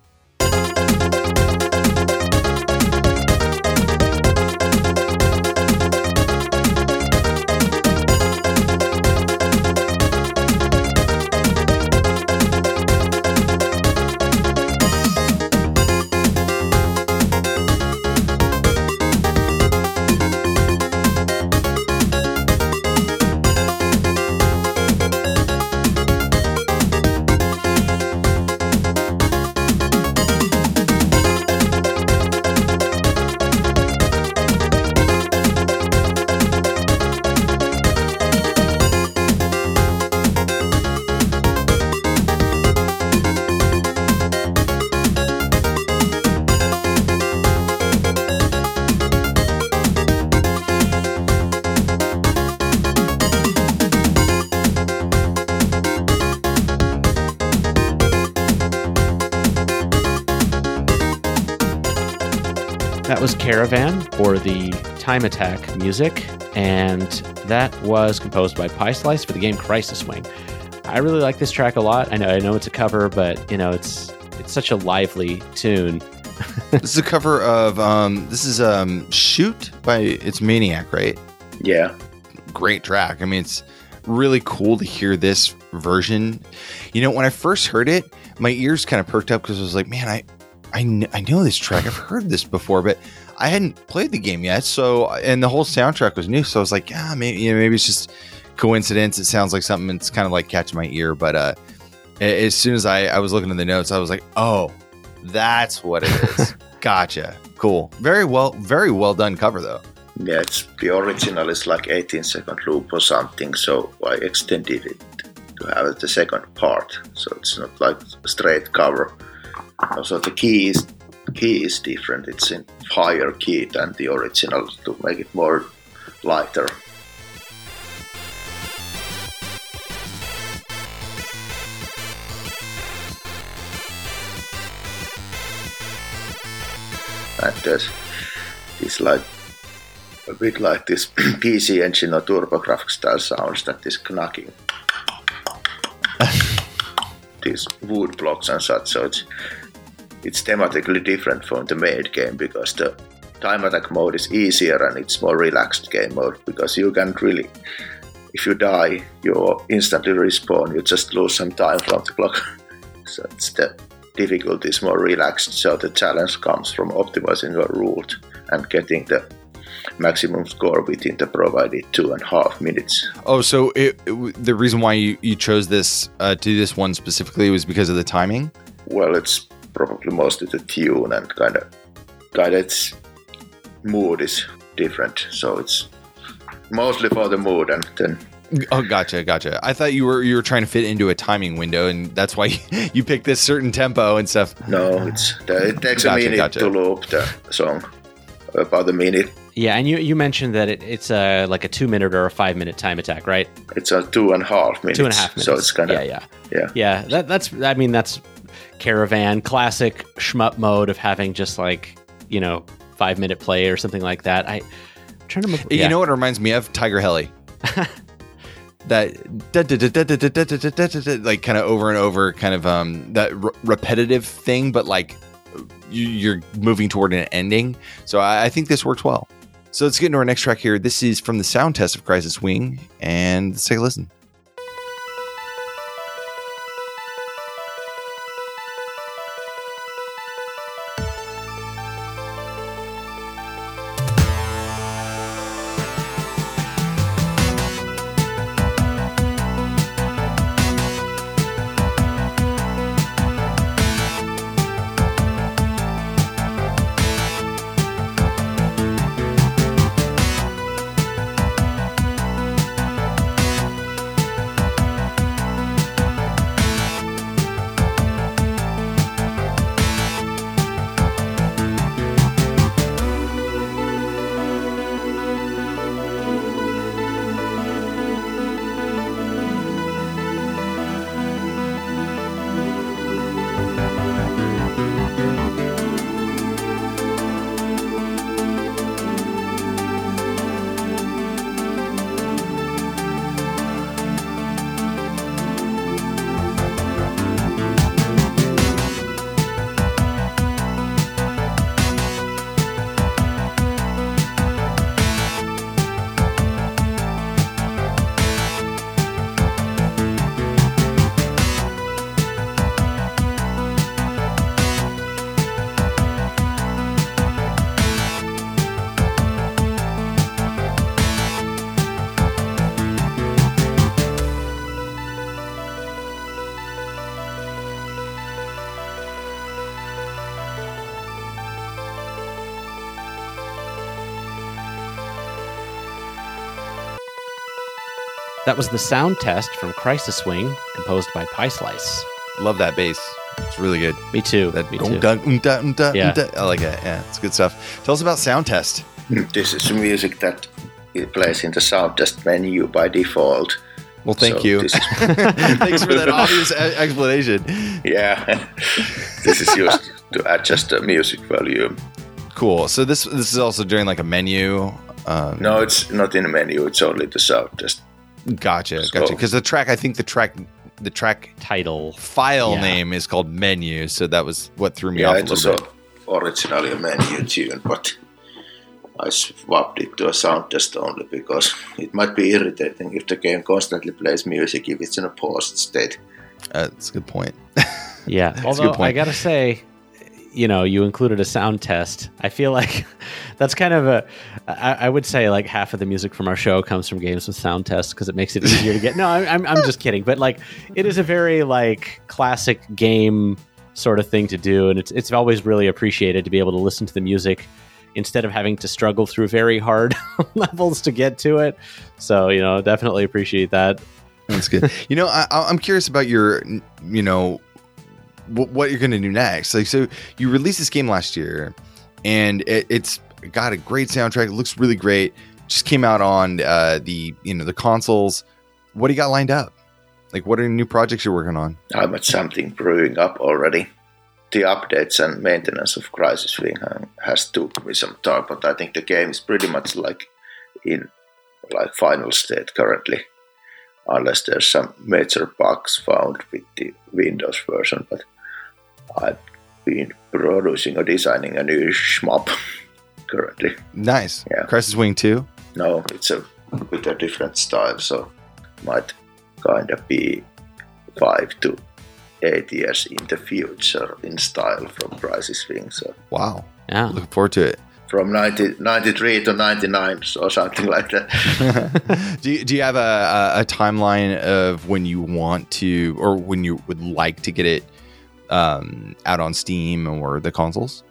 Time Attack music, and that was composed by Pie Slice for the game Crisis Wing. I really like this track a lot. I know I know it's a cover, but you know it's it's such a lively tune. this is a cover of um, this is um, Shoot by it's Maniac, right? Yeah. Great track. I mean, it's really cool to hear this version. You know, when I first heard it, my ears kind of perked up because I was like, man, I, I, kn- I know this track. I've heard this before, but I hadn't played the game yet. So, and the whole soundtrack was new. So I was like, yeah, maybe, you know, maybe it's just coincidence. It sounds like something that's kind of like catching my ear. But uh, as soon as I, I was looking at the notes, I was like, oh, that's what it is. gotcha. Cool. Very well, very well done cover though. Yeah, it's the original is like 18 second loop or something, so I extended it to have the second part, so it's not like straight cover. Also, the key is key is different. It's in higher key than the original to make it more lighter. And there's this like a bit like this PC engine or TurboGrafx style sounds that is knocking these wood blocks and such. So it's it's thematically different from the main game because the time attack mode is easier and it's more relaxed game mode because you can't really if you die you instantly respawn. You just lose some time from the clock. So it's the difficulty is more relaxed. So the challenge comes from optimizing your route and getting the maximum score within the provided two and a half minutes. Oh, so it, it the reason why you, you chose this uh, to do this one specifically was because of the timing. well, it's probably mostly the tune and kind of kind of its mood is different. So it's mostly for the mood, and then Oh, gotcha, gotcha. I thought you were you were trying to fit into a timing window, and that's why you picked this certain tempo and stuff. no, it's the, it takes a minute gotcha. to loop the song, about a minute. Yeah, and you you mentioned that it, it's a like a two minute or a five minute time attack, right? It's a two and a half minutes. Two and a half minutes. So it's kind of yeah, yeah, yeah. yeah. That, that's I mean that's caravan, classic shmup mode of having just like, you know, five minute play or something like that. I, I'm trying to remember. You know what it reminds me of? Tiger Heli. that like kind of over and over kind of um that repetitive thing but like you're moving toward an ending so I, I think this works well so let's get into our next track here this is from the sound test of crisis wing and let's take a listen That was the sound test from Crisis Wing, composed by Pie Slice. Love that bass. It's really good. Me too. That Me dun, too. dun, dun, dun, dun, Yeah. dun. I like it. Yeah, it's good stuff. Tell us about Sound Test. This is music that it plays in the sound test menu by default. Well, thank So you. is- Thanks for that obvious explanation. Yeah, this is used to adjust the music volume. Cool. So this this is also during like a menu. Um, No, it's not in the menu. It's only the sound test. Gotcha, So- gotcha. Because the track, I think the track, the track Title. file Yeah. name is called menu. So that was what threw me Yeah, off a it was little bit. originally a menu tune, but I swapped it to a sound test only because it might be irritating if the game constantly plays music if it's in a paused state. Uh, that's a good point. Yeah. a good Although point. I gotta say, you know, you included a sound test. I feel like that's kind of a. I, I would say like half of the music from our show comes from games with sound tests because it makes it easier to get. No, I'm, I'm I'm just kidding. But like, it is a very like classic game sort of thing to do, and it's it's always really appreciated to be able to listen to the music instead of having to struggle through very hard levels to get to it. So you know, definitely appreciate that. That's good. you know, I, I- I'm curious about your, you know, what you're going to do next. Like, so you released this game last year, and it, it's got a great soundtrack. It looks really great. Just came out on uh, the, you know, the consoles. What do you got lined up? Like, what are new projects you're working on? I'm at something brewing up already. The updates and maintenance of Crisis Wing ha- has took me some time, but I think the game is pretty much like in like final state currently, unless there's some major bugs found with the Windows version. But I've been producing or designing a new shmup currently. Nice. Yeah. Crisis Wing 2. No, it's a with a different style, so might kind of be five to eight years in the future in style from Crisis Wing. So Wow. Yeah. Looking forward to it. from 90, 93 to 99 or something like that. do, you, do you have a, a, a timeline of when you want to or when you would like to get it um, out on Steam or the consoles?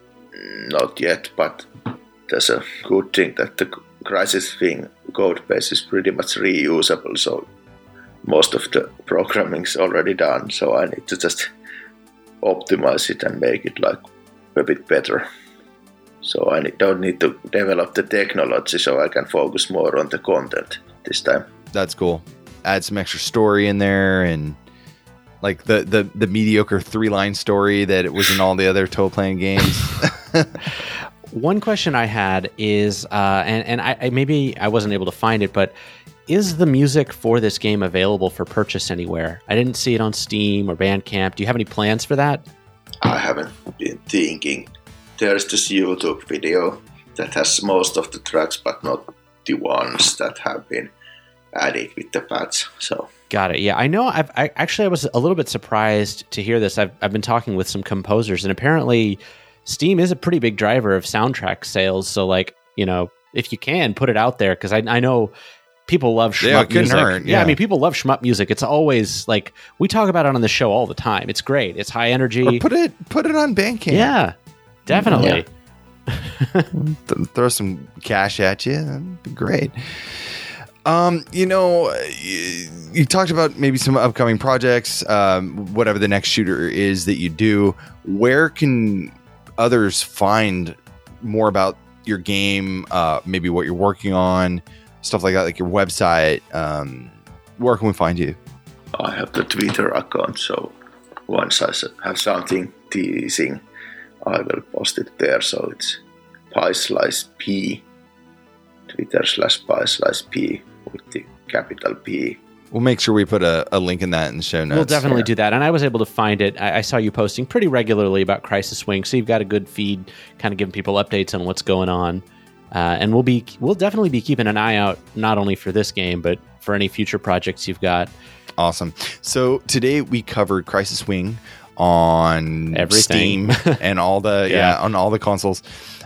Not yet, but that's a good thing that the Crisis Wing code base is pretty much reusable, so most of the programming is already done. So I need to just optimize it and make it like a bit better. So I don't need to develop the technology, so I can focus more on the content this time. That's cool. Add some extra story in there and like the the, the mediocre three line story that it was in all the other Toaplan games. One question I had is, uh, and and I, I maybe I wasn't able to find it, but is the music for this game available for purchase anywhere? I didn't see it on Steam or Bandcamp. Do you have any plans for that? I haven't been thinking. There's this YouTube video that has most of the tracks, but not the ones that have been added with the patch. So Got it. Yeah, I know. I've I, actually I was a little bit surprised to hear this. I've I've been talking with some composers, and apparently, Steam is a pretty big driver of soundtrack sales. So, like, you know, if you can put it out there, because I I know people love shmup Yeah, music. hurt, Yeah. I mean, people love shmup music. It's always like we talk about it on the show all the time. It's great. It's high energy. or put it put it on Bandcamp. yeah, definitely. Th- throw some cash at you. That'd be great. Um, you know, you, you talked about maybe some upcoming projects, um, whatever the next shooter is that you do. Where can others find more about your game? Uh, maybe what you're working on, stuff like that, like your website. Um, where can we find you? I have the Twitter account. So once I have something teasing, I will post it there. So it's pie slice p, Twitter slash pie slice p with the capital P. We'll make sure we put a, a link in that in the show notes. We'll definitely yeah. do that. And I was able to find it. I, I saw you posting pretty regularly about Crisis Wing, so you've got a good feed, kind of giving people updates on what's going on. Uh, and we'll be we'll definitely be keeping an eye out not only for this game but for any future projects you've got. Awesome. So today we covered Crisis Wing on Everything. Steam and all the yeah. Yeah. on all the consoles.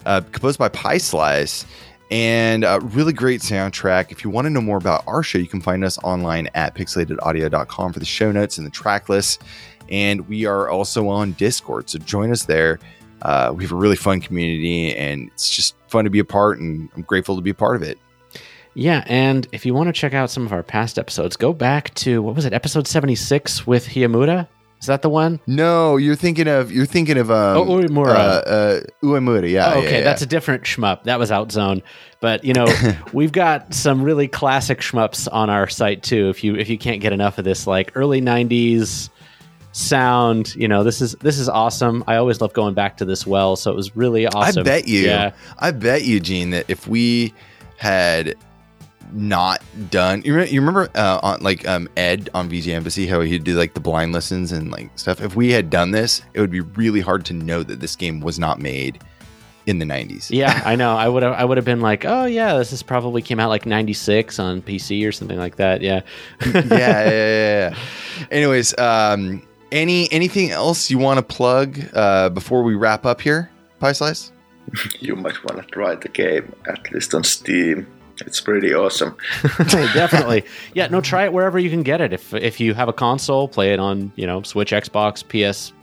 Uh, composed by Pie Slice and a really great soundtrack. If you want to know more about our show, you can find us online at pixelatedaudio.com for the show notes and the track list. And we are also on Discord, so join us there. Uh, we have a really fun community, and it's just fun to be a part, and I'm grateful to be a part of it. Yeah, and if you want to check out some of our past episodes, go back to what was it, episode seventy six with Hiyamura. Is that the one? No, you're thinking of you're thinking of um, Oh, Uemura. Uh, uh, Uemura, yeah. Oh, yeah, okay, yeah. that's a different shmup. That was Outzone. But you know, we've got some really classic shmups on our site too. If you if you can't get enough of this, like early '90s sound, you know, this is this is awesome. I always love going back to this well, so it was really awesome. I bet you. Yeah, I bet you, Gene, that if we had not done, you remember, you remember uh, on like um, Ed on VG Embassy how he'd do like the blind listens and like stuff. If we had done this, it would be really hard to know that this game was not made in the '90s. yeah, I know. I would have I would have been like, oh yeah, this is probably came out like '96 on PC or something like that. Yeah. yeah, yeah, yeah, yeah. Anyways, um, any anything else you want to plug uh, before we wrap up here, Pie Slice? You might want to try the game, at least on Steam. It's pretty awesome. Definitely. Yeah, no, try it wherever you can get it. If if you have a console, play it on, you know, Switch, Xbox, PS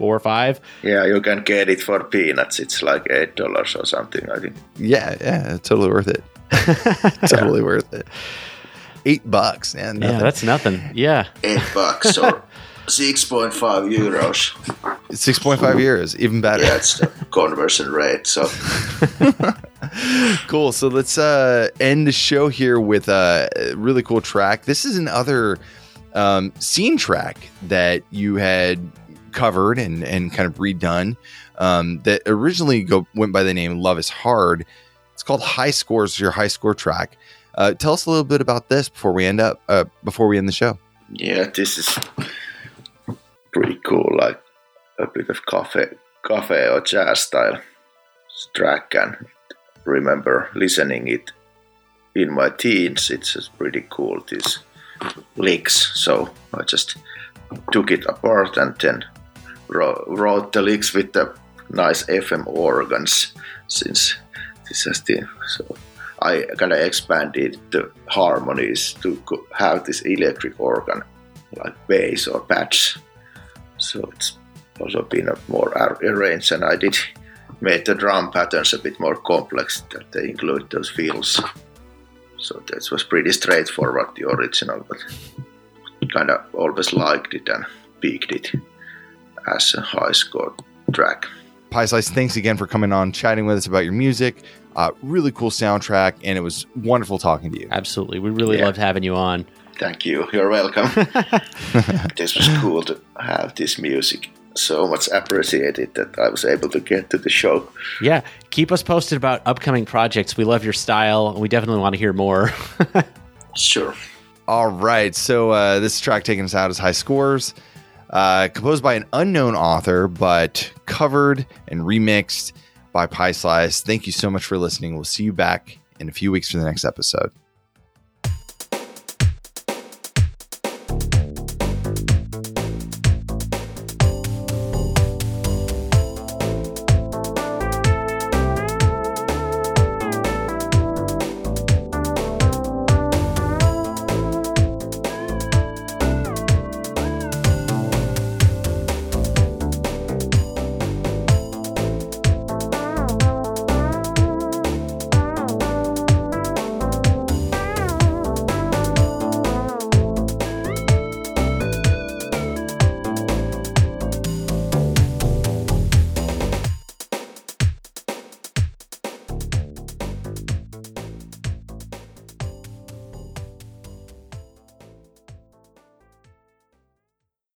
four or five. Yeah, you can get it for peanuts. It's like eight dollars or something. I think. Yeah, yeah, totally worth it. totally worth it. Eight bucks, man. Yeah, that's nothing. Yeah. Eight bucks or six point five euros. six point 6.5 euros, even better. Yeah, it's the conversion rate. So cool. So let's uh, end the show here with a really cool track. This is another um, scene track that you had covered and, and kind of redone um, that originally go, went by the name Love is Hard. It's called High Scores, your high score track. Uh, tell us a little bit about this before we end up uh, before we end the show. yeah, this is pretty cool. Like a bit of cafe, cafe or jazz style track, and remember listening it in my teens. It's pretty cool. These licks. So I just took it apart and then wrote, the licks with the nice FM organs. Since this has the so. I kind of expanded the harmonies to have this electric organ like bass or patch. So it's also been a more arranged, and I did made the drum patterns a bit more complex that they include those fills. So that was pretty straightforward, the original, but kind of always liked it and picked it as a high score track. Pie Slice, thanks again for coming on, chatting with us about your music. Uh, really cool soundtrack, and it was wonderful talking to you. Absolutely. We really Yeah. loved having you on. Thank you. You're welcome. this was cool to have this music. So much appreciated that I was able to get to the show. Yeah. Keep us posted about upcoming projects. We love your style. and We definitely want to hear more. Sure. All right. So uh, this track taking us out is High Scores, uh, composed by an unknown author, but covered and remixed by Pie Slice. Thank you so much for listening. We'll see you back in a few weeks for the next episode.